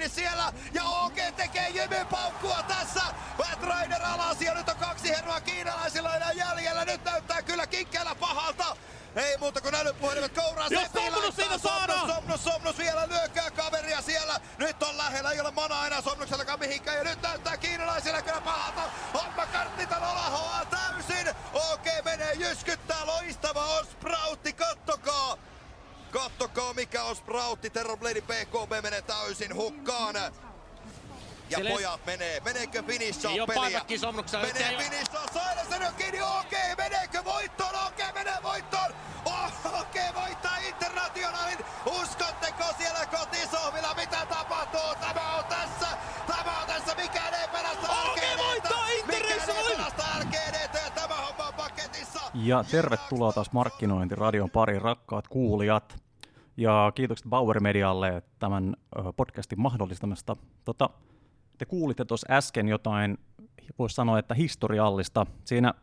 kiinni siellä ja OK tekee Jimmy paukkua tässä. Bad Rider alas ja nyt on kaksi herroa kiinalaisilla enää jäljellä. Nyt näyttää kyllä kinkkeellä pahalta. Ei muuta kuin älypuhelimet kouraa. Jos Somnus siinä saadaan! Somnus, Somnus, vielä lyökkää kaveria siellä. Nyt on lähellä, ei ole manaa enää Somnuksellakaan mihinkään. Ja nyt näyttää kiinalaisille kyllä pahalta. Homma karttitan olahoaa täysin. Okei, menee jyskyttää. Loistava on Sproutti, kattokaa. Kattokaa mikä on Sproutti. Terrorbladin PKB menee täysin hukkaan. Ja Siellä- pojat menee. Meneekö finish Ei oo peliä? Menee oo- finish on kiinni. Okei, meneekö voittoon? Okei, menee voittoon. Oh, Okei, voittaa Internationalin. Uskotteko siellä kotisohvilla mitä tapahtuu? Tämä on tässä. Tämä on tässä. Mikään ei pelasta Okei, RGDtä. Mikään ei pelasta RGDtä. Tämä homma. Ja tervetuloa taas Markkinointiradion pariin, rakkaat kuulijat. Ja kiitokset Bauer Medialle tämän podcastin mahdollistamasta. Tota, te kuulitte tuossa äsken jotain, voisi sanoa, että historiallista. Siinä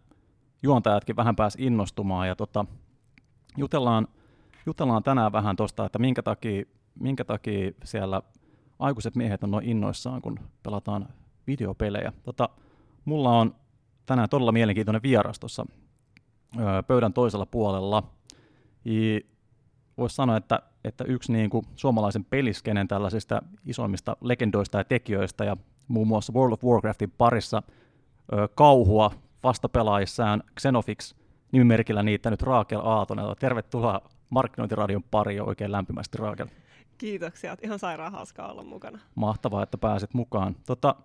juontajatkin vähän pääsi innostumaan ja tota, jutellaan, jutellaan tänään vähän tuosta, että minkä takia, minkä takia siellä aikuiset miehet on noin innoissaan, kun pelataan videopelejä. Tota, mulla on tänään todella mielenkiintoinen vieras tuossa pöydän toisella puolella. Voisi sanoa, että, että yksi niin kuin suomalaisen peliskenen tällaisista isoimmista legendoista ja tekijöistä ja muun muassa World of Warcraftin parissa ö, kauhua vastapelaajissaan Xenofix nimimerkillä niitä nyt Raakel Aatonella. Tervetuloa Markkinointiradion pariin oikein lämpimästi Raakel. Kiitoksia, ihan sairaan hauskaa olla mukana. Mahtavaa, että pääsit mukaan. Tota,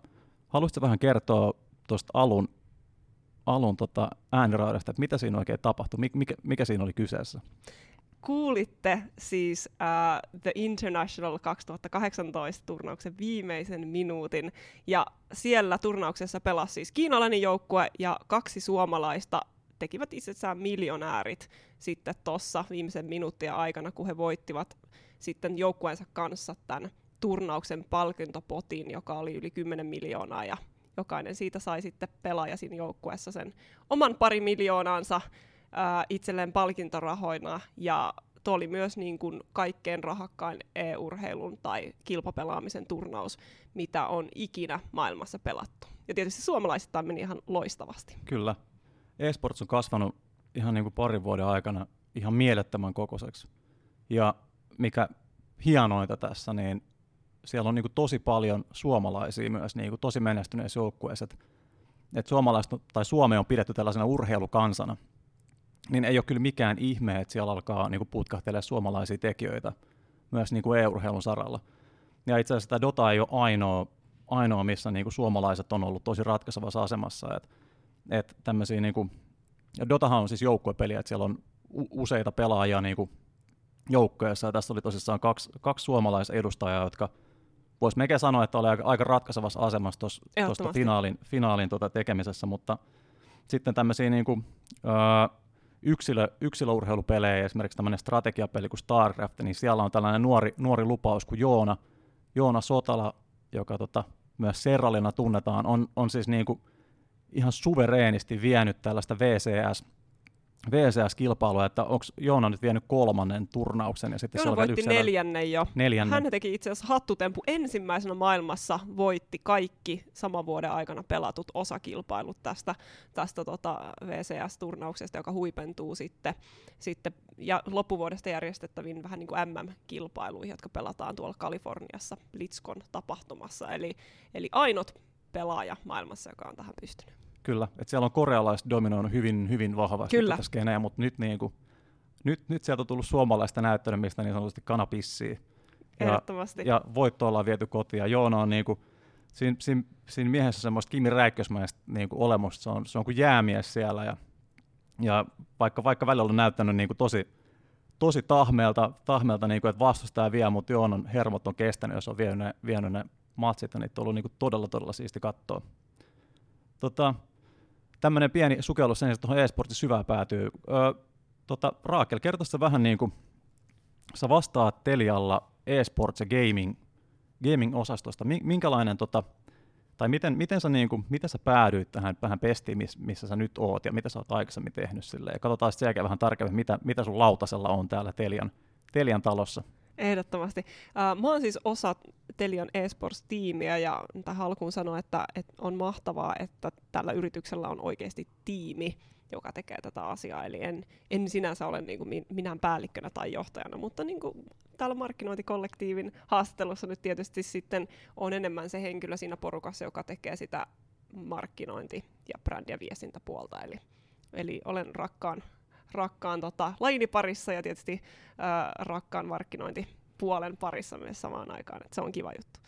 haluaisitko vähän kertoa tuosta alun, alun tota ääniraadasta, että mitä siinä oikein tapahtui, Mik, mikä, mikä siinä oli kyseessä? Kuulitte siis uh, The International 2018 turnauksen viimeisen minuutin, ja siellä turnauksessa pelasi siis kiinalainen joukkue ja kaksi suomalaista tekivät itsessään miljonäärit sitten tuossa viimeisen minuuttien aikana, kun he voittivat sitten joukkueensa kanssa tämän turnauksen palkintopotin, joka oli yli 10 miljoonaa, ja jokainen siitä sai sitten pelaaja siinä joukkueessa sen oman pari miljoonaansa ää, itselleen palkintorahoina ja tuo oli myös niin kuin kaikkein rahakkain e-urheilun tai kilpapelaamisen turnaus, mitä on ikinä maailmassa pelattu. Ja tietysti suomalaisittain meni ihan loistavasti. Kyllä. eSports on kasvanut ihan niin kuin parin vuoden aikana ihan mielettömän kokoiseksi. Ja mikä hienointa tässä, niin siellä on niin kuin tosi paljon suomalaisia myös niin kuin tosi menestyneissä joukkueissa. Et, on- tai Suomi on pidetty tällaisena urheilukansana, niin ei ole kyllä mikään ihme, että siellä alkaa niin putkahtelemaan suomalaisia tekijöitä myös niin kuin e-urheilun saralla. Ja itse asiassa tämä Dota ei ole ainoa, ainoa missä niin kuin suomalaiset on ollut tosi ratkaisevassa asemassa. Et, et tämmöisiä niin kuin, ja Dotahan on siis joukkuepeli, että siellä on u- useita pelaajia niin kuin ja tässä oli tosissaan kaksi, kaksi suomalaisedustajaa, jotka voisi melkein sanoa, että oli aika, aika ratkaisevassa asemassa tuosta finaalin, finaalin tota tekemisessä, mutta sitten tämmöisiä niin kuin, öö, yksilö, yksilöurheilupelejä, esimerkiksi tämmöinen strategiapeli kuin StarCraft, niin siellä on tällainen nuori, nuori lupaus kuin Joona, Joona Sotala, joka tota, myös Serralina tunnetaan, on, on siis niin kuin ihan suvereenisti vienyt tällaista VCS, VCS-kilpailua, että onko Joona nyt vienyt kolmannen turnauksen ja sitten Joona voitti yksi neljännen jo. neljännen. Hän teki itse asiassa hattutempu ensimmäisenä maailmassa, voitti kaikki saman vuoden aikana pelatut osakilpailut tästä, tästä tota VCS-turnauksesta, joka huipentuu sitten, sitten ja loppuvuodesta järjestettäviin vähän niin kuin MM-kilpailuihin, jotka pelataan tuolla Kaliforniassa Blitzkon tapahtumassa. Eli, eli ainut pelaaja maailmassa, joka on tähän pystynyt. Kyllä, että siellä on korealaiset dominoinut hyvin, hyvin vahvasti Kyllä. tätä skeneä, mutta nyt, niin kuin, nyt, nyt sieltä on tullut suomalaista näyttänyt, mistä niin sanotusti kanapissiä. Ja, Ehdottomasti. ja voitto ollaan viety kotiin. Ja Joona on niin kuin, siinä, siinä, siinä miehessä semmoista Kimi Räikkösmäistä niin kuin olemusta. Se on, se on kuin jäämies siellä. Ja, ja vaikka, vaikka välillä on näyttänyt niin kuin tosi, tosi tahmeelta, tahmeelta niin kuin, että vastustaja vie, mutta Joonan hermot on kestänyt, jos on vienyt ne, vienyt ne matsit, ja niitä on ollut niin kuin todella, todella siisti katsoa. Tota, tämmöinen pieni sukellus sen, että tuohon e-sportin syvään päätyy. Öö, tota, Raakel, kertoisitko vähän niin kuin, sä vastaat Telialla e-sports ja gaming, gaming-osastosta. Mi- Minkälainen, tota, tai miten, miten, sä, niin kuin, miten sä päädyit tähän vähän pestiin, miss, missä sä nyt oot ja mitä sä oot aikaisemmin tehnyt silleen. Ja katsotaan sitten jälkeen vähän tarkemmin, mitä, mitä sun lautasella on täällä Telian, Telian talossa. Ehdottomasti. Uh, mä oon siis osa Telion eSports-tiimiä ja tähän alkuun sanoa, että, että on mahtavaa, että tällä yrityksellä on oikeasti tiimi, joka tekee tätä asiaa. Eli en, en sinänsä ole niin kuin minä päällikkönä tai johtajana, mutta niin kuin täällä markkinointikollektiivin haastattelussa nyt tietysti sitten on enemmän se henkilö siinä porukassa, joka tekee sitä markkinointi- ja brändi- ja viestintäpuolta. Eli, eli olen rakkaan, rakkaan tota, lajini parissa ja tietysti ää, rakkaan markkinointipuolen parissa myös samaan aikaan, että se on kiva juttu.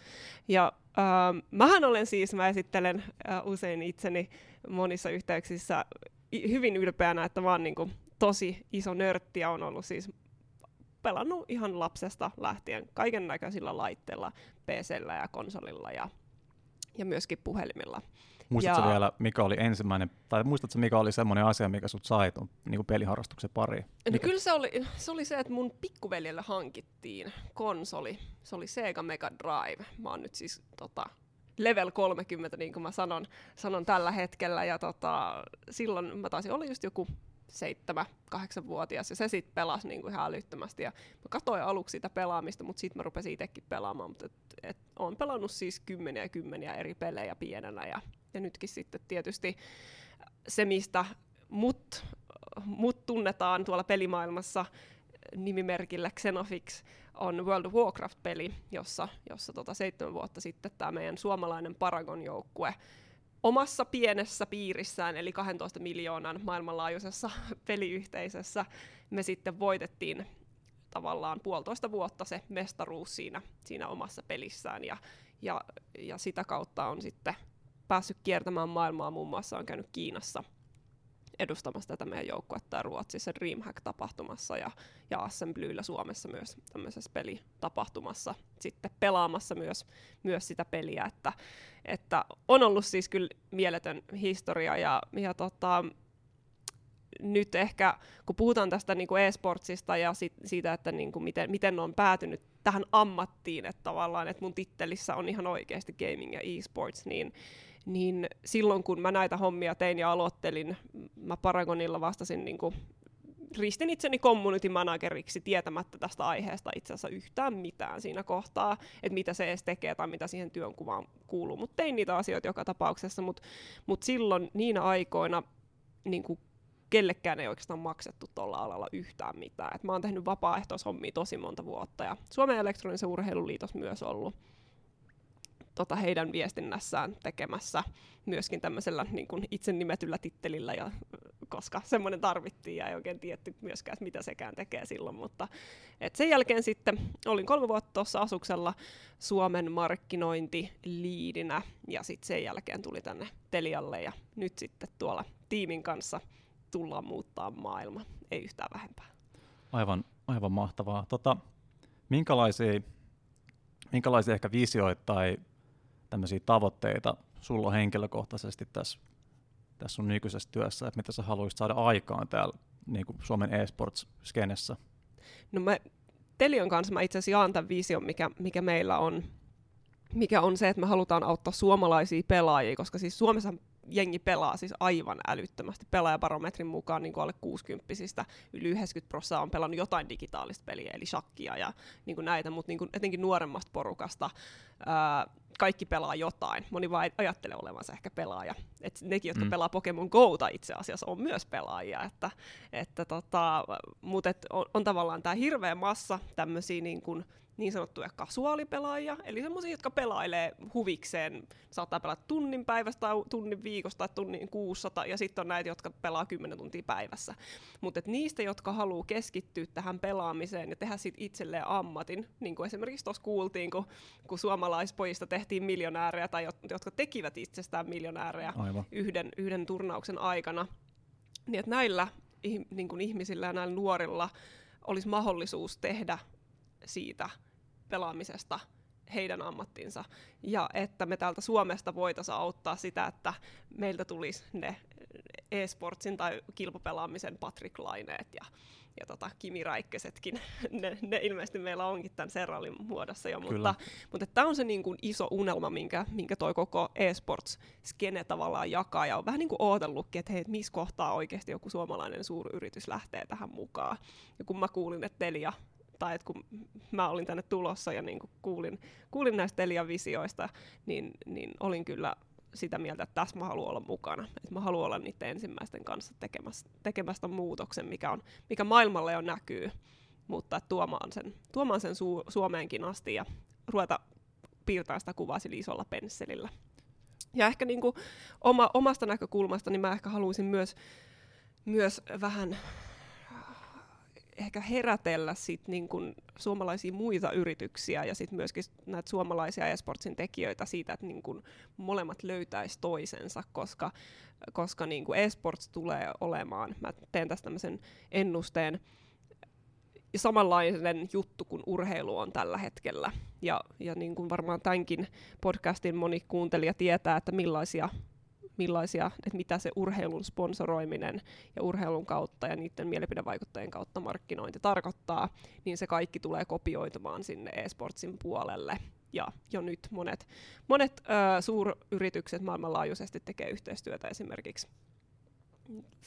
Ja ää, mähän olen siis, mä esittelen ää, usein itseni monissa yhteyksissä hyvin ylpeänä, että mä oon niin kuin, tosi iso nörtti ja on ollut siis pelannut ihan lapsesta lähtien kaiken näköisillä laitteilla, PCllä ja konsolilla ja, ja myöskin puhelimilla. Muistatko ja... vielä, mikä oli ensimmäinen, tai muistatko mikä oli semmoinen asia, mikä sut sai tuon niin peliharrastuksen pariin? No mikä... kyllä se oli, se oli se, että mun pikkuveljelle hankittiin konsoli. Se oli Sega Mega Drive. Mä oon nyt siis tota, level 30, niin kuin mä sanon, sanon tällä hetkellä. Ja tota, silloin mä taisin olla just joku seitsemän, kahdeksanvuotias ja se sitten pelasi niin kuin ihan älyttömästi. Ja mä katsoin aluksi sitä pelaamista, mutta sitten mä rupesin itsekin pelaamaan. Mutta et, et, olen pelannut siis kymmeniä ja kymmeniä eri pelejä pienenä ja, ja nytkin sitten tietysti se, mistä mut, mut tunnetaan tuolla pelimaailmassa nimimerkillä Xenofix, on World of Warcraft-peli, jossa, jossa tota seitsemän vuotta sitten tämä meidän suomalainen Paragon-joukkue omassa pienessä piirissään, eli 12 miljoonan maailmanlaajuisessa peliyhteisössä, me sitten voitettiin tavallaan puolitoista vuotta se mestaruus siinä, siinä omassa pelissään, ja, ja, ja sitä kautta on sitten päässyt kiertämään maailmaa, muun muassa on käynyt Kiinassa edustamassa tätä meidän joukkuetta Ruotsissa Dreamhack-tapahtumassa ja, ja Assemblyllä Suomessa myös tämmöisessä pelitapahtumassa. Sitten pelaamassa myös, myös sitä peliä, että, että on ollut siis kyllä mieletön historia ja, ja tota, nyt ehkä, kun puhutaan tästä niin kuin e-sportsista ja sit, siitä, että niin kuin miten, miten on päätynyt tähän ammattiin, että tavallaan, että mun tittelissä on ihan oikeasti gaming ja e-sports, niin, niin silloin kun mä näitä hommia tein ja aloittelin, mä Paragonilla vastasin niin kuin ristin itseni community manageriksi tietämättä tästä aiheesta itse asiassa yhtään mitään siinä kohtaa, että mitä se edes tekee tai mitä siihen työnkuvaan kuuluu. Mutta tein niitä asioita joka tapauksessa, mutta mut silloin niinä aikoina niin kuin kellekään ei oikeastaan maksettu tuolla alalla yhtään mitään. Et mä oon tehnyt vapaaehtoishommia tosi monta vuotta ja Suomen elektronisen urheiluliitos myös ollut tota heidän viestinnässään tekemässä myöskin tämmöisellä niin kuin itse nimetyllä tittelillä, ja, koska semmoinen tarvittiin ja ei oikein tietty myöskään, mitä sekään tekee silloin. Mutta et sen jälkeen sitten olin kolme vuotta tuossa asuksella Suomen markkinointiliidinä ja sitten sen jälkeen tuli tänne Telialle ja nyt sitten tuolla tiimin kanssa tullaan muuttaa maailma, ei yhtään vähempää. Aivan, aivan mahtavaa. Tota, minkälaisia, minkälaisia ehkä visioita tai tämmöisiä tavoitteita sulla on henkilökohtaisesti tässä, tässä sun nykyisessä työssä, että mitä sä haluaisit saada aikaan täällä niin kuin Suomen e-sports-skenessä? No mä Telion kanssa mä itse asiassa jaan tämän vision, mikä, mikä meillä on, mikä on se, että me halutaan auttaa suomalaisia pelaajia, koska siis Suomessa jengi pelaa siis aivan älyttömästi. Pelaajabarometrin mukaan niin kuin alle 60 yli 90 prosenttia on pelannut jotain digitaalista peliä, eli shakkia ja niin kuin näitä, mutta niin kuin etenkin nuoremmasta porukasta ää, kaikki pelaa jotain. Moni vaan ajattelee olevansa ehkä pelaaja. Et nekin, jotka mm. pelaa Pokemon Gouta itse asiassa, on myös pelaajia. Että, että tota, mutta et on, on tavallaan tämä hirveä massa tämmöisiä niin kuin, niin sanottuja kasuaalipelaajia, eli semmoisia, jotka pelailee huvikseen, saattaa pelata tunnin päivästä tai tunnin viikosta tai tunnin kuussa, ja sitten on näitä, jotka pelaa 10 tuntia päivässä. Mutta niistä, jotka haluaa keskittyä tähän pelaamiseen ja tehdä sit itselleen ammatin, niin kuin esimerkiksi tuossa kuultiin, kun, kun suomalaispojista tehtiin miljonäärejä tai jotka tekivät itsestään miljonäärejä yhden, yhden turnauksen aikana, niin että näillä niin kuin ihmisillä ja näillä nuorilla olisi mahdollisuus tehdä siitä pelaamisesta heidän ammattinsa. Ja että me täältä Suomesta voitaisiin auttaa sitä, että meiltä tulisi ne e-sportsin tai kilpapelaamisen Patrick Laineet ja, ja tota Kimi Räikkösetkin. ne, ne, ilmeisesti meillä onkin tämän Serralin muodossa jo, Kyllä. mutta, mutta tämä on se niin kuin iso unelma, minkä, minkä toi koko e-sports-skene tavallaan jakaa ja on vähän niin kuin ootellutkin, että hei, missä kohtaa oikeasti joku suomalainen suuryritys lähtee tähän mukaan. Ja kun mä kuulin, että Telia tai että kun mä olin tänne tulossa ja niin kuulin, kuulin näistä Telian visioista, niin, niin olin kyllä sitä mieltä, että tässä mä haluan olla mukana. Että mä haluan olla niiden ensimmäisten kanssa tekemässä, tekemästä muutoksen, mikä, on, mikä maailmalle jo näkyy, mutta tuomaan sen, tuomaan sen su- Suomeenkin asti ja ruveta piirtämään sitä kuvaa sillä isolla pensselillä. Ja ehkä niin kuin oma, omasta näkökulmasta, niin mä ehkä haluaisin myös, myös vähän ehkä herätellä sit niin kun suomalaisia muita yrityksiä ja sitten myöskin näitä suomalaisia esportsin tekijöitä siitä, että niin kun molemmat löytäisi toisensa, koska, koska niin esports tulee olemaan, mä teen tästä tämmöisen ennusteen, samanlainen juttu kuin urheilu on tällä hetkellä. Ja, ja niin kuin varmaan tämänkin podcastin moni kuuntelija tietää, että millaisia millaisia, että mitä se urheilun sponsoroiminen ja urheilun kautta ja niiden mielipidevaikuttajien kautta markkinointi tarkoittaa, niin se kaikki tulee kopioitumaan sinne e-sportsin puolelle. Ja jo nyt monet, monet ö, suuryritykset maailmanlaajuisesti tekee yhteistyötä esimerkiksi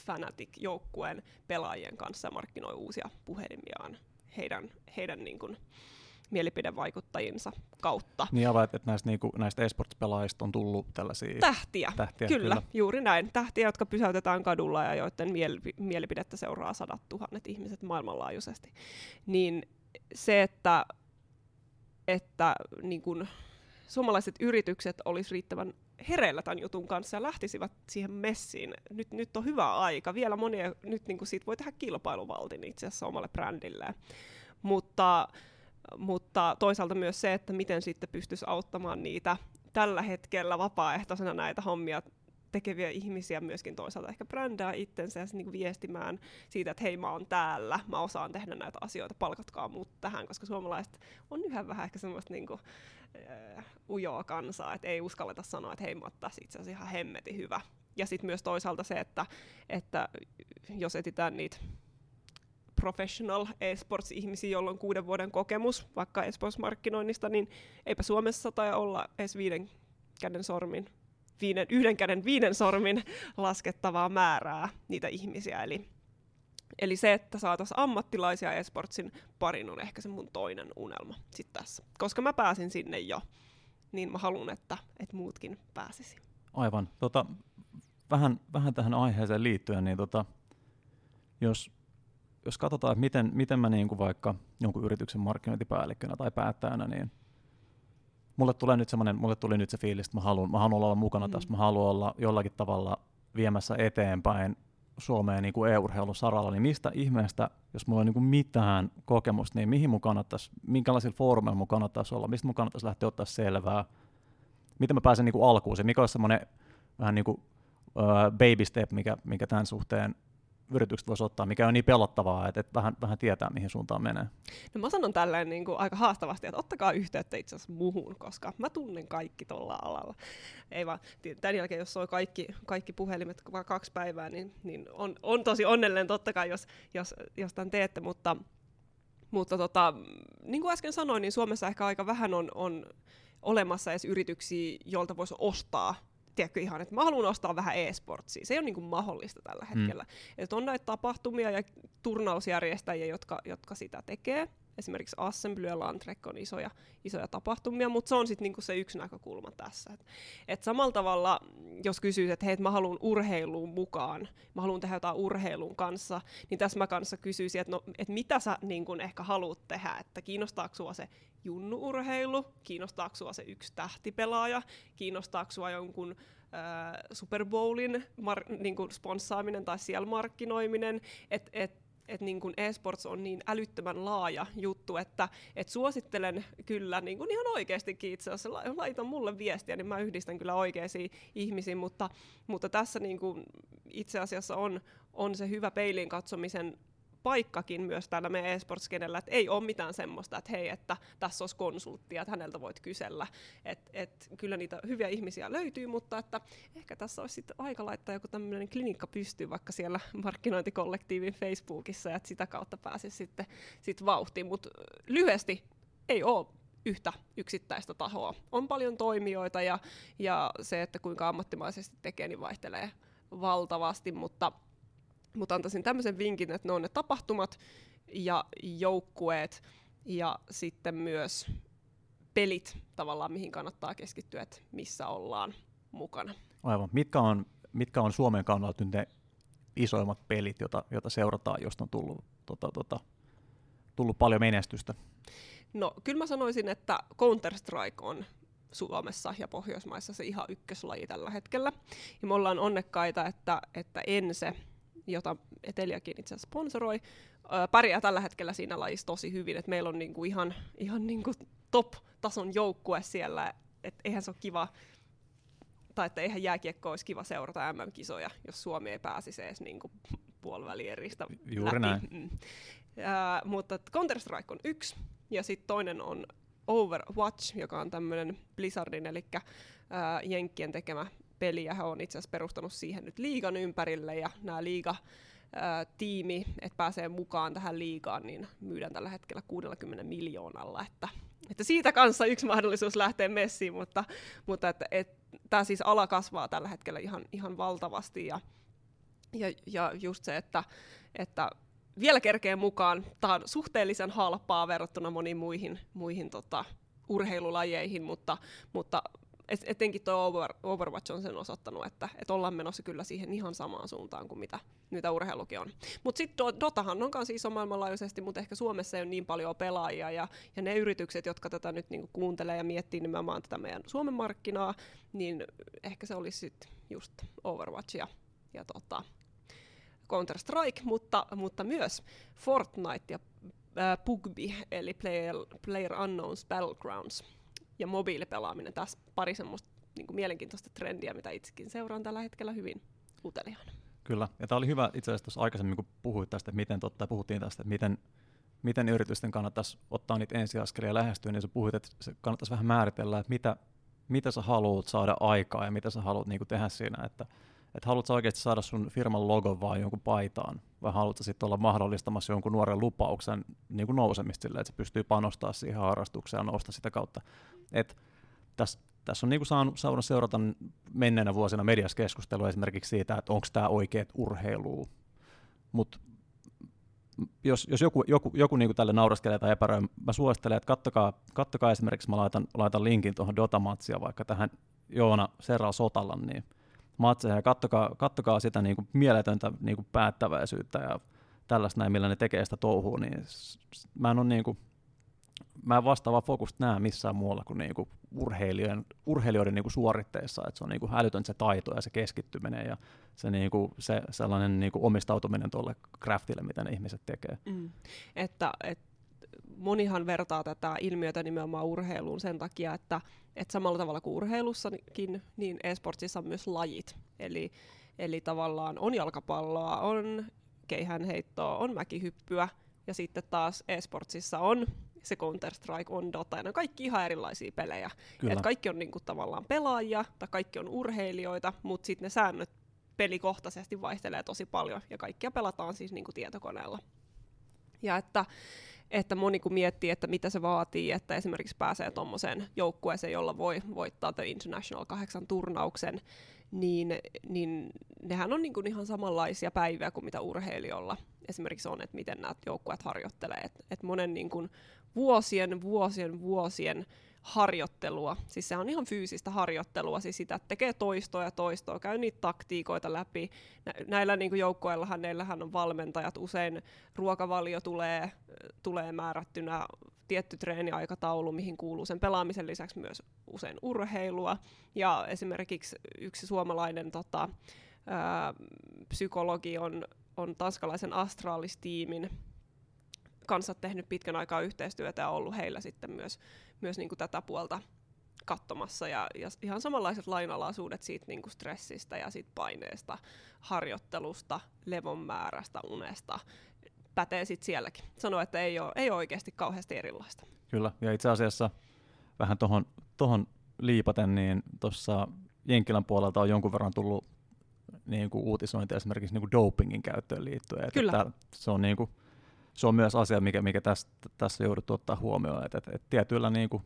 Fanatic-joukkueen pelaajien kanssa markkinoi uusia puhelimiaan heidän, heidän niin kuin, mielipidevaikuttajinsa kautta. Niin ja että näistä, niinku, näistä esports-pelaajista on tullut tällaisia tähtiä. tähtiä kyllä, kyllä, juuri näin. Tähtiä, jotka pysäytetään kadulla ja joiden miel- mielipidettä seuraa sadat tuhannet ihmiset maailmanlaajuisesti. Niin se, että, että niin kun, suomalaiset yritykset olisi riittävän hereillä tämän jutun kanssa ja lähtisivät siihen messiin. Nyt, nyt on hyvä aika. Vielä monia, nyt niin kuin siitä voi tehdä kilpailuvaltin itse asiassa omalle brändilleen. Mutta mutta toisaalta myös se, että miten sitten pystyisi auttamaan niitä tällä hetkellä vapaaehtoisena näitä hommia tekeviä ihmisiä myöskin toisaalta ehkä brändää itsensä ja niin viestimään siitä, että hei mä oon täällä, mä osaan tehdä näitä asioita, palkatkaa muut tähän, koska suomalaiset on yhä vähän ehkä semmoista niin kuin, uh, ujoa kansaa, että ei uskalleta sanoa, että hei mä oon tässä itse asiassa ihan hemmeti hyvä. Ja sitten myös toisaalta se, että, että jos etitään niitä professional esports-ihmisiä, joilla on kuuden vuoden kokemus vaikka esports-markkinoinnista, niin eipä Suomessa tai olla edes viiden käden sormin, viiden, yhden käden viiden sormin laskettavaa määrää niitä ihmisiä. Eli, eli se, että saataisiin ammattilaisia esportsin parin on ehkä se mun toinen unelma sit tässä. Koska mä pääsin sinne jo, niin mä haluan, että, että muutkin pääsisi. Aivan. Tota, vähän, vähän tähän aiheeseen liittyen, niin tota, jos jos katsotaan, että miten, miten mä niin kuin vaikka jonkun yrityksen markkinointipäällikkönä tai päättäjänä, niin mulle, tulee nyt mulle tuli nyt se fiilis, että mä haluan, mä haluan olla mukana mm. tässä, mä haluan olla jollakin tavalla viemässä eteenpäin Suomeen niin kuin e-urheilun saralla, niin mistä ihmeestä, jos mulla on niin kuin mitään kokemusta, niin mihin mun kannattaisi, minkälaisilla foorumeilla mun kannattaisi olla, mistä mun kannattaisi lähteä ottaa selvää, miten mä pääsen niin kuin alkuun, se mikä olisi semmoinen vähän niin kuin, uh, baby step, mikä, mikä tämän suhteen yritykset voisi ottaa, mikä on niin pelottavaa, että, että vähän, vähän tietää, mihin suuntaan menee. No mä sanon tälleen niin kuin aika haastavasti, että ottakaa yhteyttä itse asiassa muuhun, koska mä tunnen kaikki tuolla alalla. Ei vaan, tämän jälkeen, jos soi kaikki, kaikki puhelimet vaan kaksi päivää, niin, niin on, on tosi onnellinen totta kai, jos, jos, jos tämän teette, mutta, mutta tota, niin kuin äsken sanoin, niin Suomessa ehkä aika vähän on, on olemassa edes yrityksiä, joilta voisi ostaa tiedätkö ihan, että mä haluan ostaa vähän e-sportsia. Se ei ole niin kuin mahdollista tällä mm. hetkellä. Mm. Että on näitä tapahtumia ja turnausjärjestäjiä, jotka, jotka sitä tekee. Esimerkiksi Assembly ja Landrek on isoja, isoja tapahtumia, mutta se on sitten niinku se yksi näkökulma tässä. Et, et samalla tavalla, jos kysyy, että hei, et mä haluan urheiluun mukaan, mä haluan tehdä jotain urheilun kanssa, niin tässä mä kanssa kysyisin, että no, et mitä sä niin kun ehkä haluat tehdä, että kiinnostaako sua se junnu-urheilu, kiinnostaako sua se yksi tähtipelaaja, kiinnostaako sua jonkun Super Bowlin mar- niin sponssaaminen tai siellä markkinoiminen, että et, että niin kuin esports on niin älyttömän laaja juttu, että et suosittelen kyllä niin kuin ihan oikeastikin itse asiassa, laita mulle viestiä, niin mä yhdistän kyllä oikeisiin ihmisiin, mutta, mutta tässä niin kuin itse asiassa on, on se hyvä peiliin katsomisen paikkakin myös täällä meidän esports että ei ole mitään semmoista, että hei, että tässä olisi konsulttia, että häneltä voit kysellä. Et, et, kyllä niitä hyviä ihmisiä löytyy, mutta että ehkä tässä olisi sitten aika laittaa joku tämmöinen klinikka pystyy vaikka siellä markkinointikollektiivin Facebookissa, ja että sitä kautta pääsisi sitten sit vauhtiin. Mutta lyhyesti ei ole yhtä yksittäistä tahoa. On paljon toimijoita ja, ja se, että kuinka ammattimaisesti tekee, niin vaihtelee valtavasti, mutta mutta antaisin tämmöisen vinkin, että ne on ne tapahtumat, ja joukkueet ja sitten myös pelit tavallaan, mihin kannattaa keskittyä, että missä ollaan mukana. Aivan. Mitkä on, mitkä on Suomen kannalta nyt ne isoimmat pelit, joita, joita seurataan, josta on tullut, tota, tota, tullut paljon menestystä? No, kyllä mä sanoisin, että Counter-Strike on Suomessa ja Pohjoismaissa se ihan ykköslaji tällä hetkellä. Ja me ollaan onnekkaita, että, että Ense, jota Eteliakin itse asiassa sponsoroi, pärjää tällä hetkellä siinä lajissa tosi hyvin. Et meillä on niinku ihan, ihan niinku top-tason joukkue siellä. Et eihän se ole kiva, tai että eihän jääkiekko olisi kiva seurata MM-kisoja, jos Suomi ei pääsisi edes niinku puolivälieristä Juuri läpi. näin. Mm. Ää, mutta Counter-Strike on yksi, ja sitten toinen on Overwatch, joka on tämmöinen Blizzardin, eli ää, Jenkkien tekemä peli, ja hän on itse asiassa perustanut siihen nyt liigan ympärille, ja nämä liiga tiimi, että pääsee mukaan tähän liigaan, niin myydään tällä hetkellä 60 miljoonalla, että, että siitä kanssa yksi mahdollisuus lähteä messiin, mutta, mutta että, et, tämä siis ala kasvaa tällä hetkellä ihan, ihan valtavasti, ja, ja, ja just se, että, että vielä kerkee mukaan. Tämä on suhteellisen halpaa verrattuna moniin muihin, muihin tota, urheilulajeihin, mutta, mutta et, etenkin tuo Over, Overwatch on sen osoittanut, että et ollaan menossa kyllä siihen ihan samaan suuntaan kuin mitä, mitä urheilukin on. Mutta sitten Dotahan on myös iso maailmanlaajuisesti, mutta ehkä Suomessa ei ole niin paljon pelaajia, ja, ja ne yritykset, jotka tätä nyt niinku kuuntelee ja miettii nimenomaan tätä meidän Suomen markkinaa, niin ehkä se olisi sitten just Overwatch ja, ja tota, Counter-Strike, mutta, mutta myös Fortnite ja PUBG, eli Player, Player Unknowns Battlegrounds, ja mobiilipelaaminen. Tässä pari semmoista niin kuin mielenkiintoista trendiä, mitä itsekin seuraan tällä hetkellä hyvin uteliaana. Kyllä, ja tämä oli hyvä itse asiassa tuossa aikaisemmin, kun puhuit tästä, että miten, totta, puhuttiin tästä, että miten, miten yritysten kannattaisi ottaa niitä ensiaskelia ja lähestyä, niin sä puhuit, että se kannattaisi vähän määritellä, että mitä, mitä sä haluat saada aikaa ja mitä sä haluat niin kuin tehdä siinä, että että haluatko oikeasti saada sun firman logon vai jonkun paitaan, vai haluatko sitten olla mahdollistamassa jonkun nuoren lupauksen niin nousemista silleen, että se pystyy panostaa siihen harrastukseen ja nousta sitä kautta. tässä täs on niin kuin saanut, saanut seurata menneenä vuosina mediassa keskustelua esimerkiksi siitä, että onko tämä oikeat urheilua, mutta jos, jos joku, joku, joku niin kuin tälle nauraskelee tai epäröi, mä suosittelen, että kattokaa, kattokaa esimerkiksi, mä laitan, laitan linkin tuohon Dota-matsia vaikka tähän Joona Serra Sotalan, niin matseja ja kattokaa, kattokaa sitä niin kuin mieletöntä niin kuin päättäväisyyttä ja tällaista näin, millä ne tekee sitä touhua, niin mä en ole niin kuin, mä en vastaavaa fokusta näe missään muualla kuin, niin kuin urheilijoiden, urheilijoiden niin kuin suoritteissa, että se on niin kuin älytön se taito ja se keskittyminen ja se, niin kuin, se sellainen niin kuin omistautuminen tuolle craftille, mitä ne ihmiset tekee. Mm. Että, et, monihan vertaa tätä ilmiötä nimenomaan urheiluun sen takia, että, että samalla tavalla kuin urheilussakin, niin esportsissa on myös lajit. Eli, eli tavallaan on jalkapalloa, on keihänheittoa, on mäkihyppyä, ja sitten taas esportsissa on se Counter-Strike, on Dota, ja ne on kaikki ihan erilaisia pelejä. Et kaikki on niinku tavallaan pelaajia, tai kaikki on urheilijoita, mutta sitten ne säännöt pelikohtaisesti vaihtelee tosi paljon, ja kaikkia pelataan siis niinku tietokoneella. Ja että että moni kun miettii, että mitä se vaatii, että esimerkiksi pääsee tuommoiseen joukkueeseen, jolla voi voittaa The International 8 turnauksen, niin, niin nehän on niin kuin ihan samanlaisia päiviä kuin mitä urheilijoilla esimerkiksi on, että miten nämä joukkueet harjoittelee. Et, et monen niin kuin vuosien, vuosien, vuosien harjoittelua. Siis se on ihan fyysistä harjoittelua, siis sitä tekee toistoa ja toistoa, käy niitä taktiikoita läpi. Näillä niin joukkoillahan neillähän on valmentajat, usein ruokavalio tulee, tulee määrättynä, tietty treeniaikataulu, mihin kuuluu sen pelaamisen lisäksi myös usein urheilua. Ja esimerkiksi yksi suomalainen tota, ää, psykologi on, on tanskalaisen astraalistiimin kanssa tehnyt pitkän aikaa yhteistyötä ja ollut heillä sitten myös, myös niin kuin tätä puolta katsomassa ja, ja ihan samanlaiset lainalaisuudet siitä niin kuin stressistä ja siitä paineesta, harjoittelusta, levon määrästä, unesta pätee sitten sielläkin. Sanoo, että ei ole, ei ole oikeasti kauheasti erilaista. Kyllä, ja itse asiassa vähän tuohon tohon liipaten, niin tuossa Jenkilän puolelta on jonkun verran tullut niin kuin uutisointi esimerkiksi niin kuin dopingin käyttöön liittyen. Kyllä. Että se on niin kuin, se on myös asia, mikä, mikä tässä, tässä joudut ottaa huomioon, että, että, että tietyillä, niin kuin,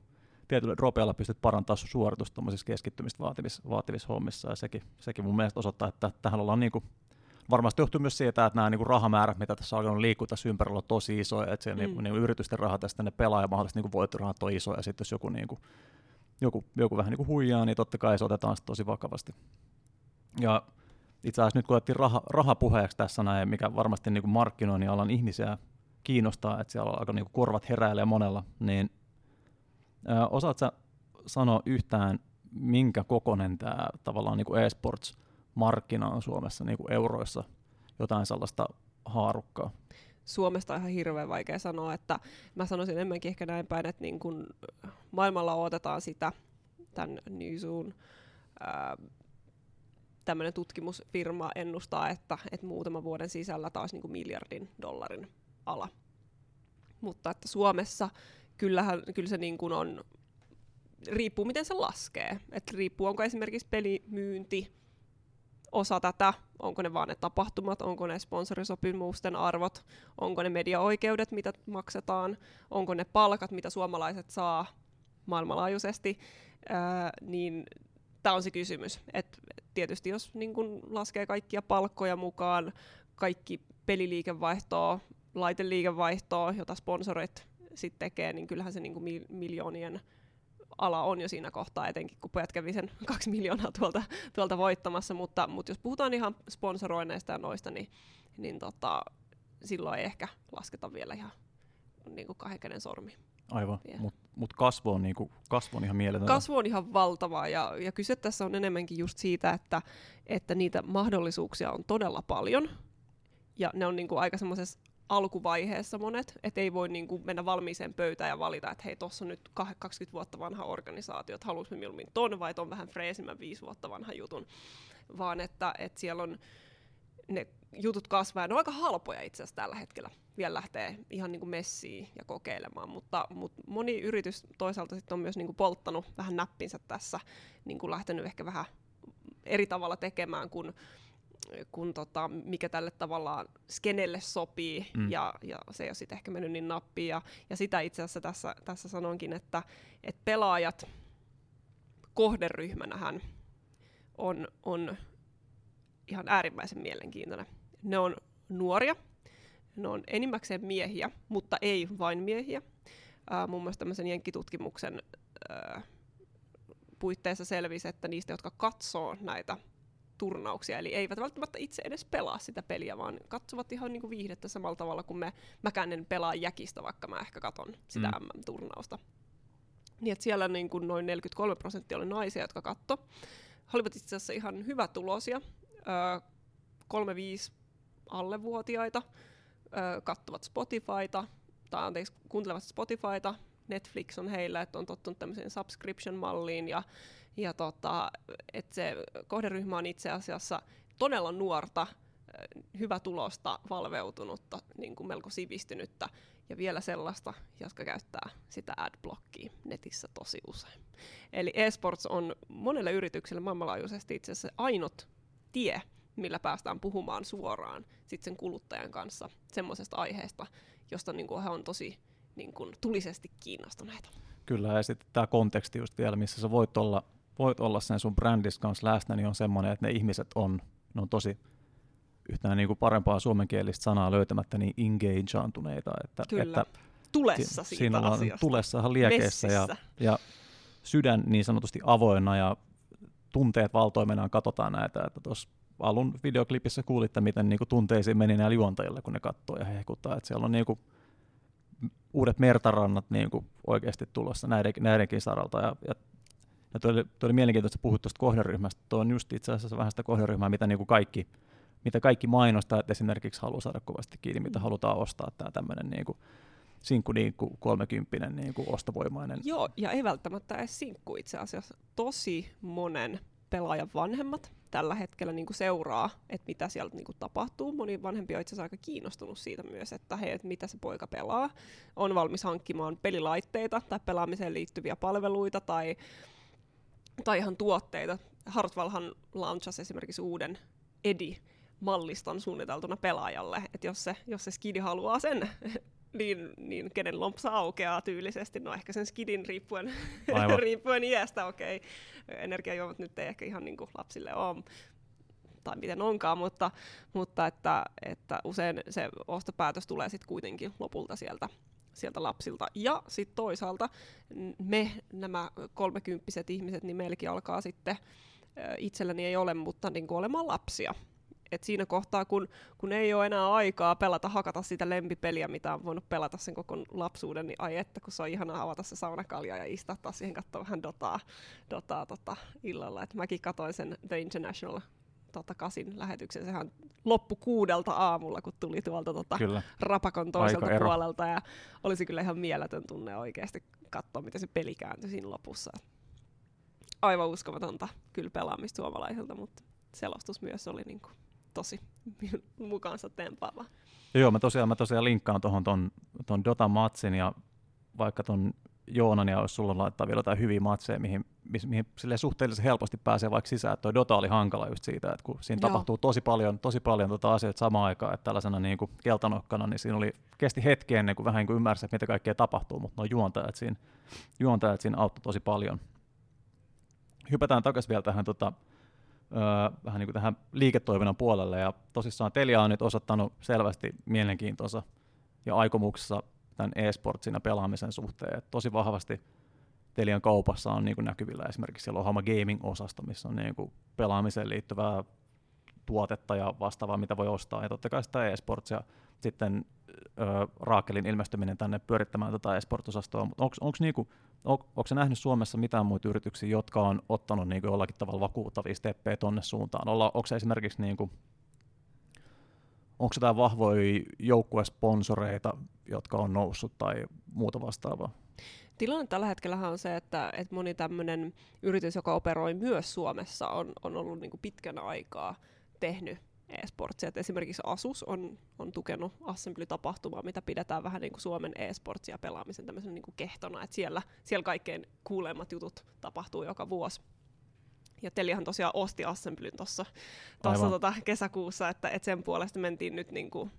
tietyillä dropeilla pystyt parantamaan sun suoritusta keskittymistä vaativissa, vaativissa hommissa, ja sekin, sekin mun mielestä osoittaa, että tähän ollaan niin kuin varmasti johtuu myös siitä, että nämä niin kuin rahamäärät, mitä tässä on liikkua tässä ympärillä, on tosi isoja, että siellä mm. niin, niin yritysten rahat tästä ne pelaa ja mahdollisesti niin voittorahat on isoja, ja sitten jos joku, niin kuin, joku, joku vähän niin kuin huijaa, niin totta kai se otetaan tosi vakavasti. Ja itse asiassa nyt kun otettiin raha, rahapuheeksi tässä näin, mikä varmasti niin kuin markkinoinnin alan ihmisiä kiinnostaa, että siellä alkaa niin kuin korvat heräilee monella, niin ää, osaat sä sanoa yhtään, minkä kokonen tämä tavallaan niin kuin e-sports-markkina on Suomessa niin kuin euroissa, jotain sellaista haarukkaa? Suomesta on ihan hirveän vaikea sanoa, että mä sanoisin enemmänkin ehkä näin päin, että niin kun maailmalla odotetaan sitä tämän Newzoon tämmöinen tutkimusfirma ennustaa, että, että muutaman vuoden sisällä taas niin kuin miljardin dollarin ala. Mutta että Suomessa kyllähän, kyllä se niin kuin on, riippuu miten se laskee. Et riippuu onko esimerkiksi pelimyynti osa tätä, onko ne vaan ne tapahtumat, onko ne sponsorisopimusten arvot, onko ne mediaoikeudet, mitä maksetaan, onko ne palkat, mitä suomalaiset saa maailmanlaajuisesti, ää, niin tämä on se kysymys. Et tietysti jos niin kun laskee kaikkia palkkoja mukaan, kaikki peliliikevaihtoa, laiteliikevaihtoa, jota sponsorit sitten tekee, niin kyllähän se niin kuin miljoonien ala on jo siinä kohtaa, etenkin kun pojat kävi sen kaksi miljoonaa tuolta, tuolta voittamassa, mutta, mutta jos puhutaan ihan sponsoroineista ja noista, niin, niin tota, silloin ei ehkä lasketa vielä ihan niin kuin kahden käden sormi. Aivan, mutta mut kasvu, on niinku, kasvu on ihan mieletön. Kasvu on ihan valtavaa ja, ja kyse tässä on enemmänkin just siitä, että, että niitä mahdollisuuksia on todella paljon ja ne on niinku aika semmoisessa alkuvaiheessa monet, että ei voi niinku mennä valmiiseen pöytään ja valita, että hei, tuossa on nyt 20 vuotta vanha organisaatio, että haluaisimme mieluummin ton vai ton vähän freesimmän 5 vuotta vanha jutun, vaan että, että siellä on ne jutut kasvaa. Ne on aika halpoja itse asiassa tällä hetkellä. Vielä lähtee ihan niin kuin messiin ja kokeilemaan, mutta, mutta moni yritys toisaalta sitten on myös niin kuin polttanut vähän näppinsä tässä, niin kuin lähtenyt ehkä vähän eri tavalla tekemään kuin kun tota, mikä tälle tavallaan skenelle sopii, mm. ja, ja se ei ole sitten ehkä mennyt niin nappiin. Ja, ja sitä itse asiassa tässä, tässä sanonkin, että, että pelaajat kohderyhmänähän on, on ihan äärimmäisen mielenkiintoinen. Ne on nuoria, ne on enimmäkseen miehiä, mutta ei vain miehiä. Ää, muun muassa tämmöisen jenkkitutkimuksen ää, puitteissa selvisi, että niistä, jotka katsoo näitä turnauksia, eli eivät välttämättä itse edes pelaa sitä peliä, vaan katsovat ihan niin kuin viihdettä samalla tavalla kuin me. Mäkään en pelaa jäkistä, vaikka mä ehkä katon sitä mm. MM-turnausta. Niin että siellä niin kuin noin 43 prosenttia oli naisia, jotka katto. He olivat itse asiassa ihan hyvä tulosia. Öö, 3-5 allevuotiaita öö, katsovat Spotifyta, tai anteeksi, kuuntelevat Spotifyta, Netflix on heillä, että on tottunut tämmöiseen subscription-malliin, ja ja tota, että se kohderyhmä on itse asiassa todella nuorta, hyvä tulosta, valveutunutta, niin kuin melko sivistynyttä ja vielä sellaista, jotka käyttää sitä adblockia netissä tosi usein. Eli esports on monelle yritykselle maailmanlaajuisesti itse asiassa ainut tie, millä päästään puhumaan suoraan sit sen kuluttajan kanssa semmoisesta aiheesta, josta niin kuin he on tosi niin kuin, tulisesti kiinnostuneita. Kyllä, ja sitten tämä konteksti just vielä, missä sä voit olla voit olla sen sun brändis kanssa läsnä, niin on semmoinen, että ne ihmiset on, ne on tosi yhtään niin kuin parempaa suomenkielistä sanaa löytämättä niin engageantuneita. Että, Kyllä. Että tulessa siitä siinä ollaan asiasta. tulessahan liekeissä ja, ja sydän niin sanotusti avoinna ja tunteet valtoimenaan katsotaan näitä, että tuossa alun videoklipissä kuulitte, miten niinku tunteisiin meni näillä juontajilla, kun ne katsoo ja hehkuttaa, että siellä on niinku uudet mertarannat niinku oikeasti tulossa näiden, näidenkin saralta ja, ja ja tuo oli, tuo oli mielenkiintoista puhua tuosta kohderyhmästä. Tuo on just itse asiassa vähän sitä kohderyhmää, mitä niin kuin kaikki, mitä kaikki mainostaa, että esimerkiksi haluaa saada kovasti kiinni, mitä mm. halutaan ostaa, tämä tämmöinen niin kuin, sinkku niin kuin 30 niin kuin ostovoimainen. Joo, ja ei välttämättä edes sinkku itse asiassa. Tosi monen pelaajan vanhemmat tällä hetkellä niin kuin seuraa, että mitä siellä niin kuin tapahtuu. Moni vanhempi on itse asiassa aika kiinnostunut siitä myös, että hei, että mitä se poika pelaa. On valmis hankkimaan pelilaitteita tai pelaamiseen liittyviä palveluita tai tai ihan tuotteita. Hartwellhan launchasi esimerkiksi uuden Edi-malliston suunniteltuna pelaajalle, että jos se, jos se skidi haluaa sen, niin, niin kenen lompsa aukeaa tyylisesti, no ehkä sen skidin riippuen, riippuen iästä, okei, okay. energiajuomat nyt ei ehkä ihan niin kuin lapsille ole, tai miten onkaan, mutta, mutta että, että usein se ostopäätös tulee sitten kuitenkin lopulta sieltä sieltä lapsilta. Ja sitten toisaalta me, nämä kolmekymppiset ihmiset, niin meilläkin alkaa sitten, itselläni ei ole, mutta niin kuin olemaan lapsia. Et siinä kohtaa, kun, kun ei ole enää aikaa pelata, hakata sitä lempipeliä, mitä on voinut pelata sen koko lapsuuden, niin ai että, kun se on ihanaa avata se saunakalja ja istahtaa siihen katsoa vähän dotaa, dotaa tota, illalla. Et mäkin katoin sen The International tota, kasin lähetyksen. Sehän loppu kuudelta aamulla, kun tuli tuolta tota, rapakon toiselta Aika puolelta. Ja olisi kyllä ihan mieletön tunne oikeasti katsoa, miten se peli kääntyi siinä lopussa. Aivan uskomatonta kyllä pelaamista suomalaisilta, mutta selostus myös oli niinku tosi mukaansa tempaava. Joo, mä tosiaan, mä tosiaan linkkaan tuohon ton, ton Dota-matsin ja vaikka ton Joonan ja jos sulla laittaa vielä jotain hyviä matseja, mihin, mihin sille suhteellisen helposti pääsee vaikka sisään. Tuo Dota oli hankala just siitä, että kun siinä Joo. tapahtuu tosi paljon, tosi paljon tota asioita samaan aikaan, että tällaisena niin kuin keltanokkana, niin siinä oli, kesti hetki ennen kuin vähän niin kuin ymmärsi, että mitä kaikkea tapahtuu, mutta nuo juontajat siinä, juontajat siinä auttoi tosi paljon. Hypätään takaisin vielä tähän tota, öö, vähän niin kuin tähän liiketoiminnan puolelle, ja tosissaan Telia on nyt osoittanut selvästi mielenkiintonsa ja aikomuksessa tämän e-sportsin ja pelaamisen suhteen. Et tosi vahvasti Telian kaupassa on niin kuin näkyvillä esimerkiksi siellä Ohama Gaming-osasto, missä on niin kuin pelaamiseen liittyvää tuotetta ja vastaavaa, mitä voi ostaa. Ja totta kai sitä e-sports ja sitten ö, Raakelin ilmestyminen tänne pyörittämään tätä e-sport-osastoa. Mutta onko niinku, on, se nähnyt Suomessa mitään muita yrityksiä, jotka on ottanut niinku jollakin tavalla vakuuttavia steppejä tuonne suuntaan? Onko se esimerkiksi niinku, onko jotain vahvoja joukkuesponsoreita, jotka on noussut tai muuta vastaavaa? Tilanne tällä hetkellä on se, että, että moni tämmöinen yritys, joka operoi myös Suomessa, on, on ollut niin kuin pitkän aikaa tehnyt e-sportsia. Et esimerkiksi Asus on, on tukenut Assembly-tapahtumaa, mitä pidetään vähän niin kuin Suomen e-sportsia pelaamisen tämmöisen niin kuin kehtona, että siellä, siellä kaikkein kuulemmat jutut tapahtuu joka vuosi. Ja Teliahan tosiaan osti Assemblyn tuossa tota kesäkuussa, että, että sen puolesta mentiin nyt niin kuin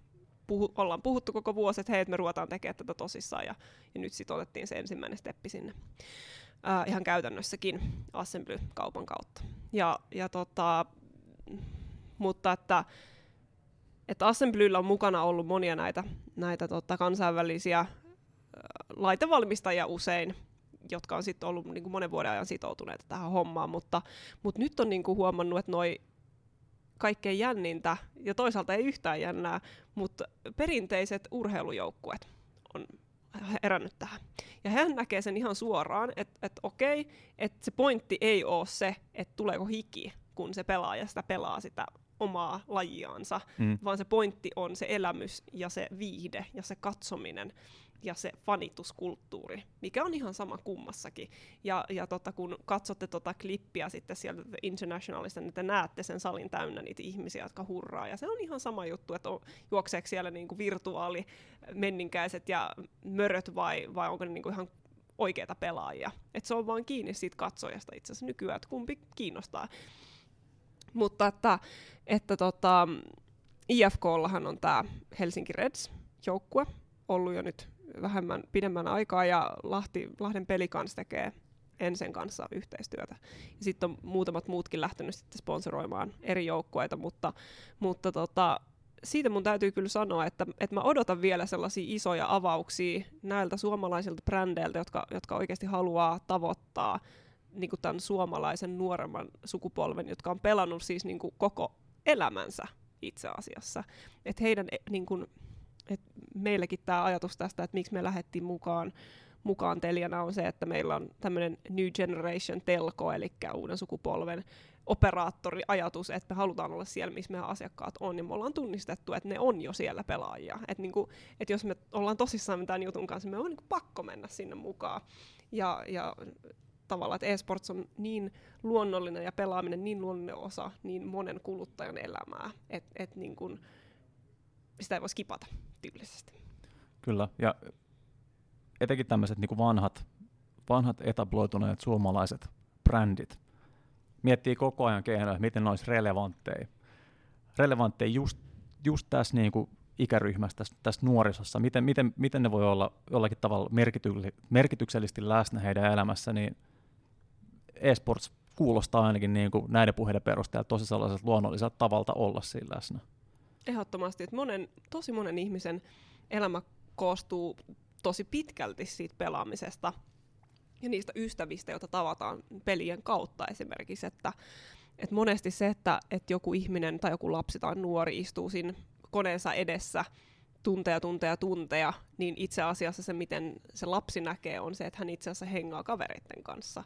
puhu, ollaan puhuttu koko vuosi, että hei, että me ruvetaan tekemään tätä tosissaan, ja, ja nyt sitten otettiin se ensimmäinen steppi sinne ää, ihan käytännössäkin Assembly-kaupan kautta. Ja, ja tota, mutta että, että Assemblyllä on mukana ollut monia näitä, näitä tota, kansainvälisiä laitevalmistajia usein, jotka on sitten ollut niin kuin monen vuoden ajan sitoutuneita tähän hommaan, mutta, mutta nyt on niin kuin huomannut, että noi kaikkein jännintä, ja toisaalta ei yhtään jännää, mutta perinteiset urheilujoukkuet on herännyt tähän. Ja hän näkee sen ihan suoraan, että et okei, että se pointti ei ole se, että tuleeko hiki, kun se pelaaja sitä pelaa sitä omaa lajiansa, mm. vaan se pointti on se elämys ja se viihde ja se katsominen ja se fanituskulttuuri, mikä on ihan sama kummassakin. Ja, ja tota, kun katsotte tota klippiä sitten sieltä Internationalista, niin te näette sen salin täynnä niitä ihmisiä, jotka hurraa. Ja se on ihan sama juttu, että on, juokseeko siellä niinku virtuaali menninkäiset ja möröt vai, vai onko ne niinku ihan oikeita pelaajia. Et se on vaan kiinni siitä katsojasta itse asiassa nykyään, että kumpi kiinnostaa. Mutta että, että tota, IFKllahan on tämä Helsinki Reds joukkue ollut jo nyt vähemmän pidemmän aikaa ja Lahti, Lahden peli kanssa tekee Ensen kanssa yhteistyötä. Sitten on muutamat muutkin lähtenyt sitten sponsoroimaan eri joukkueita, mutta, mutta tota, siitä mun täytyy kyllä sanoa, että, että mä odotan vielä sellaisia isoja avauksia näiltä suomalaisilta brändeiltä, jotka, jotka oikeasti haluaa tavoittaa niin kuin tämän suomalaisen nuoremman sukupolven, jotka on pelannut siis niin kuin koko elämänsä itse asiassa. Että heidän niin kuin, et meilläkin tämä ajatus tästä, että miksi me lähdettiin mukaan, mukaan Teliana on se, että meillä on tämmöinen New Generation telko, eli uuden sukupolven operaattoriajatus, että me halutaan olla siellä, missä meidän asiakkaat on, niin me ollaan tunnistettu, että ne on jo siellä pelaajia. Että niinku, et jos me ollaan tosissaan tämän jutun kanssa, me on niinku pakko mennä sinne mukaan. Ja, ja tavallaan, että esports on niin luonnollinen ja pelaaminen niin luonnollinen osa niin monen kuluttajan elämää, että et niinku, sitä ei voi skipata tyylisesti. Kyllä, ja etenkin tämmöiset niin vanhat, vanhat etabloituneet suomalaiset brändit miettii koko ajan keinoja, miten ne olisi relevantteja. Relevantteja just, just tässä niin kuin ikäryhmässä, tässä, tässä nuorisossa, miten, miten, miten ne voi olla jollakin tavalla merkityksellisesti läsnä heidän elämässä, niin eSports kuulostaa ainakin niin kuin näiden puheiden perusteella tosi sellaiselta luonnolliselta tavalta olla siinä läsnä. Ehdottomasti, että monen, tosi monen ihmisen elämä koostuu tosi pitkälti siitä pelaamisesta ja niistä ystävistä, joita tavataan pelien kautta esimerkiksi, että, että monesti se, että, että joku ihminen tai joku lapsi tai nuori istuu siinä koneensa edessä tunteja, tunteja, tunteja, niin itse asiassa se, miten se lapsi näkee, on se, että hän itse asiassa hengaa kavereiden kanssa.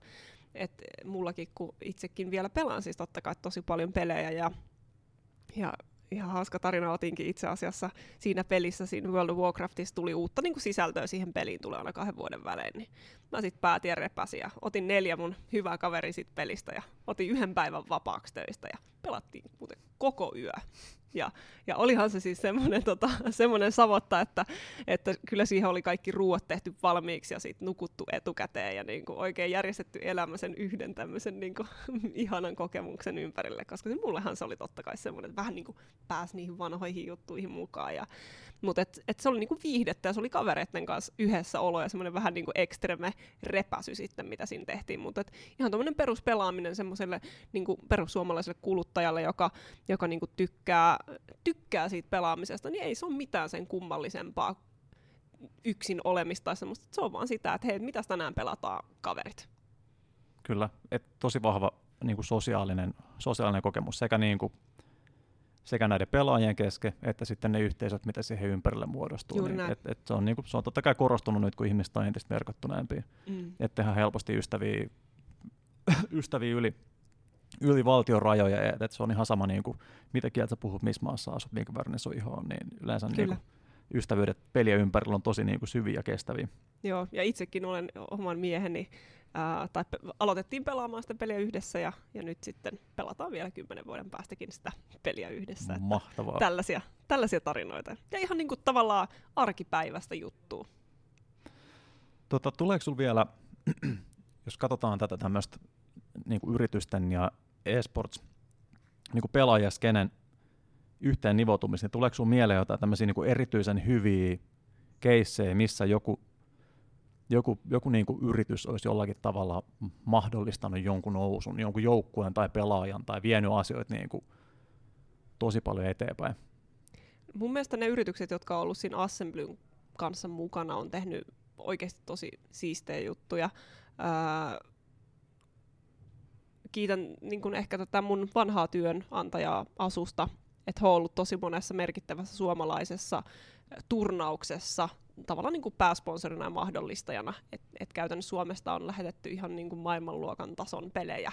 Et mullakin, kun itsekin vielä pelaan siis totta kai tosi paljon pelejä ja, ja ihan hauska tarina otinkin itse asiassa siinä pelissä, siinä World of Warcraftissa tuli uutta niin kuin sisältöä siihen peliin, tulee aina kahden vuoden välein, niin mä sitten päätin ja repäsin ja otin neljä mun hyvää kaveri sit pelistä ja otin yhden päivän vapaaksi töistä ja pelattiin muuten koko yö. Ja, ja olihan se siis semmoinen tota, semmoinen savotta, että, että kyllä siihen oli kaikki ruuat tehty valmiiksi ja sitten nukuttu etukäteen ja niin kuin oikein järjestetty elämä sen yhden tämmöisen niin kuin, ihanan kokemuksen ympärille, koska se, mullehan se oli totta kai semmoinen, että vähän niin kuin pääsi niihin vanhoihin juttuihin mukaan. Ja, mutta et, et se oli niinku viihdettä ja se oli kavereiden kanssa yhdessä olo ja semmoinen vähän niinku ekstreme repäsy sitten, mitä siinä tehtiin. Mutta ihan tuommoinen peruspelaaminen semmoiselle niinku perussuomalaiselle kuluttajalle, joka, joka niinku tykkää, tykkää siitä pelaamisesta, niin ei se ole mitään sen kummallisempaa yksin olemista tai semmoista. Se on vaan sitä, että hei, mitä tänään pelataan kaverit. Kyllä, et tosi vahva niin kuin sosiaalinen, sosiaalinen kokemus sekä niin kuin sekä näiden pelaajien kesken, että sitten ne yhteisöt, mitä siihen ympärille muodostuu. Juuri niin, et, et se, on, niin kuin, se on totta kai korostunut nyt, kun ihmiset on entistä verkottuneempia. Mm. Että tehdään helposti ystäviä, ystäviä yli, yli valtion rajoja, että et se on ihan sama, niin kuin, mitä kieltä sä puhut, missä maassa asut, minkä verran sun iho on, niin yleensä niin kuin, ystävyydet peliä ympärillä on tosi niin kuin, syviä ja kestäviä. Joo, ja itsekin olen oman mieheni ää, tai pe- aloitettiin pelaamaan sitä peliä yhdessä ja, ja nyt sitten pelataan vielä kymmenen vuoden päästäkin sitä peliä yhdessä. Mahtavaa. Tällaisia, tällaisia tarinoita. Ja ihan niin kuin tavallaan arkipäivästä juttua. Tota, tuleeko sinulla vielä, jos katsotaan tätä tämmöistä niin yritysten ja esports niin pelaajaskenen yhteen nivoutumista, niin tuleeko sinulla mieleen jotain tämmöisiä niin erityisen hyviä keissejä, missä joku joku, joku niin kuin yritys olisi jollakin tavalla mahdollistanut jonkun nousun, jonkun joukkueen tai pelaajan tai vienyt asioita niin kuin tosi paljon eteenpäin. Mun mielestä ne yritykset, jotka on ollut siinä Assemblyn kanssa mukana, on tehnyt oikeasti tosi siistejä juttuja. Ää, kiitän niin kuin ehkä tätä mun vanhaa työnantajaa Asusta, että he on ollut tosi monessa merkittävässä suomalaisessa turnauksessa tavallaan niin kuin pääsponsorina ja mahdollistajana. Et, et käytännössä Suomesta on lähetetty ihan niin kuin maailmanluokan tason pelejä,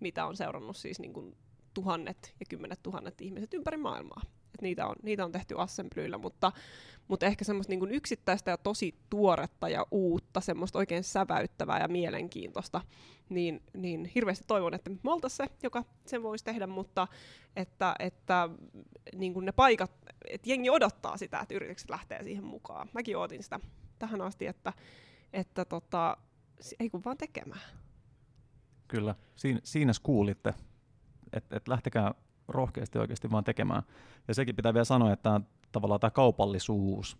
mitä on seurannut siis niin kuin tuhannet ja kymmenet tuhannet ihmiset ympäri maailmaa. Et niitä, on, niitä on tehty assemblyillä, mutta, mutta ehkä semmoista niin yksittäistä ja tosi tuoretta ja uutta, semmoista oikein säväyttävää ja mielenkiintoista, niin, niin hirveästi toivon, että me oltaisiin se, joka sen voisi tehdä, mutta että, että niin ne paikat, että jengi odottaa sitä, että yritykset lähtee siihen mukaan. Mäkin ootin sitä tähän asti, että, että tota, ei kun vaan tekemään. Kyllä, siinä, siinä kuulitte, että et lähtekää rohkeasti oikeasti vaan tekemään. Ja sekin pitää vielä sanoa, että tavallaan tämä kaupallisuus,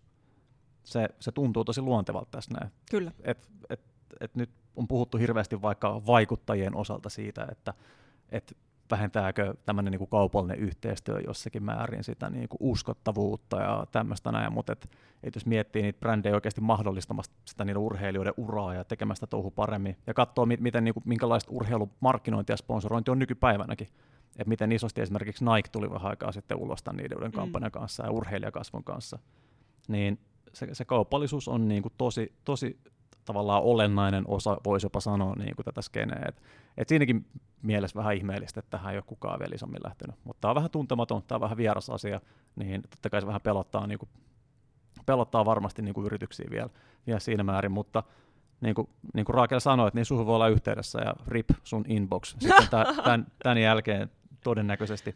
se, se tuntuu tosi luontevalta tässä näin. Kyllä. Et, et, et nyt on puhuttu hirveästi vaikka vaikuttajien osalta siitä, että et vähentääkö tämmöinen niin kaupallinen yhteistyö jossakin määrin sitä niin kuin uskottavuutta ja tämmöistä näin, mutta et, et jos miettii niitä brändejä oikeasti mahdollistamasta sitä niiden urheilijoiden uraa ja tekemästä touhu paremmin ja katsoo, miten, niin kuin, minkälaista urheilumarkkinointia ja sponsorointi on nykypäivänäkin, että miten isosti esimerkiksi Nike tuli vähän aikaa sitten ulos tämän niiden mm. kampanjan kanssa ja urheilijakasvun kanssa, niin se, se kaupallisuus on niin kuin tosi, tosi tavallaan olennainen osa, voisi jopa sanoa niin kuin tätä skeneä. Et, et siinäkin mielessä vähän ihmeellistä, että tähän ei ole kukaan vielä isommin lähtenyt. Mutta tämä on vähän tuntematon, tämä on vähän vieras asia, niin totta kai se vähän pelottaa, niin kuin, pelottaa varmasti niin kuin yrityksiä vielä, vielä siinä määrin, mutta niin kuin, niin kuin Raakel sanoi, että niin suhun voi olla yhteydessä ja rip sun inbox sitten tämän, tämän jälkeen todennäköisesti.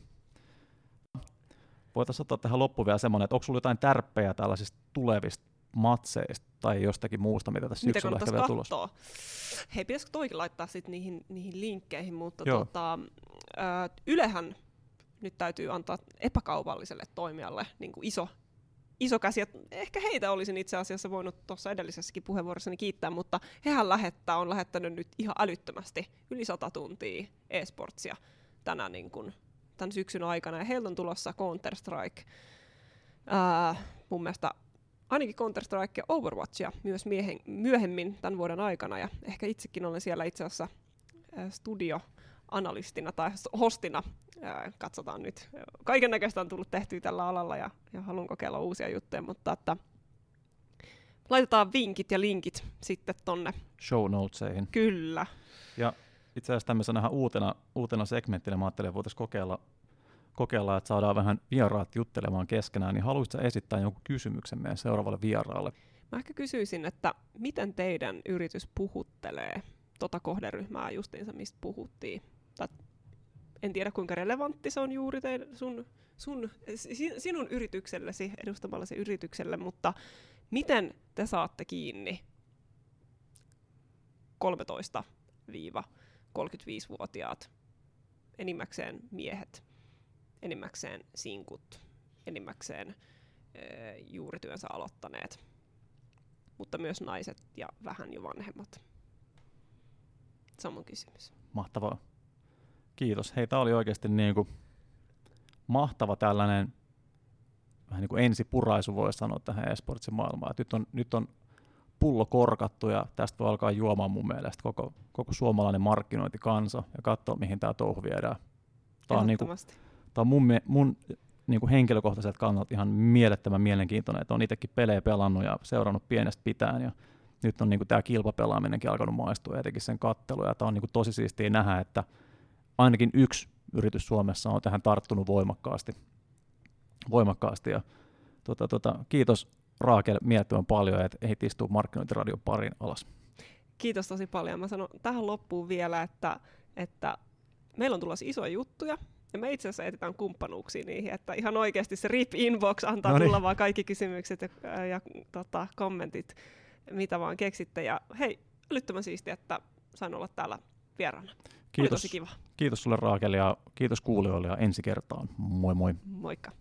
Voitaisiin ottaa tähän loppuun vielä semmoinen, että onko sinulla jotain tärppejä tällaisista tulevista matseista tai jostakin muusta, mitä tässä syksyllä ehkä vielä tulossa. Hei, pitäisikö toikin laittaa sit niihin, niihin linkkeihin, mutta tota, Ylehän nyt täytyy antaa epäkaupalliselle toimijalle niin kuin iso iso käsi. Et ehkä heitä olisin itse asiassa voinut tuossa edellisessäkin puheenvuorossani kiittää, mutta hehän lähettää, on lähettänyt nyt ihan älyttömästi yli sata tuntia e-sportsia tänä niin kun, tämän syksyn aikana. Ja heiltä on tulossa Counter-Strike. Ää, mun mielestä ainakin Counter-Strike ja Overwatchia myös miehen, myöhemmin tämän vuoden aikana. Ja ehkä itsekin olen siellä itse asiassa studioanalystina tai hostina. Ää, katsotaan nyt. Kaiken näköistä on tullut tehtyä tällä alalla ja, ja haluan kokeilla uusia juttuja, mutta että laitetaan vinkit ja linkit sitten tonne. Show notesihin. Kyllä. Ja itse asiassa tämmöisenä uutena, uutena segmenttinä mä ajattelin, että voitaisiin kokeilla, kokeilla, että saadaan vähän vieraat juttelemaan keskenään, niin haluaisitko esittää jonkun kysymyksen meidän seuraavalle vieraalle? Mä ehkä kysyisin, että miten teidän yritys puhuttelee tota kohderyhmää justiinsa, mistä puhuttiin? Tai en tiedä, kuinka relevantti se on juuri teidän, sun, sun, sinun yrityksellesi, edustamallasi yritykselle, mutta miten te saatte kiinni 13-35-vuotiaat, enimmäkseen miehet, enimmäkseen sinkut, enimmäkseen juurityönsä aloittaneet, mutta myös naiset ja vähän jo vanhemmat. Samoin kysymys. Mahtavaa. Kiitos. Hei, tämä oli oikeasti niin kuin mahtava tällainen vähän niin kuin ensipuraisu, voi sanoa tähän esportsin maailmaan. nyt on, nyt on pullo korkattu ja tästä voi alkaa juomaan mun mielestä koko, koko suomalainen markkinointikansa ja katsoa, mihin tämä touhu viedään. Tämä on, niin kuin, tämä on mun, mun niin kuin henkilökohtaiset kannalta ihan mielettömän mielenkiintoinen, että on itsekin pelejä pelannut ja seurannut pienestä pitään ja nyt on niin kuin tämä kilpapelaaminenkin alkanut maistua etenkin sen kattelu ja tämä on niin kuin tosi siistiä nähdä, että ainakin yksi yritys Suomessa on tähän tarttunut voimakkaasti, voimakkaasti ja tota, tota, kiitos Raakel miettimään paljon, että ehdit istua markkinointiradion parin alas. Kiitos tosi paljon. Mä sanon tähän loppuun vielä, että, että meillä on tulossa isoja juttuja, ja me itse asiassa etsitään kumppanuuksia niihin, että ihan oikeasti se RIP Inbox antaa Noniin. tulla vaan kaikki kysymykset ja, ja tota, kommentit, mitä vaan keksitte. Ja hei, älyttömän siistiä, että sain olla täällä vieraana. Kiitos, kiva. kiitos sulle Raakel ja kiitos kuulijoille ja ensi kertaan. Moi moi. Moikka.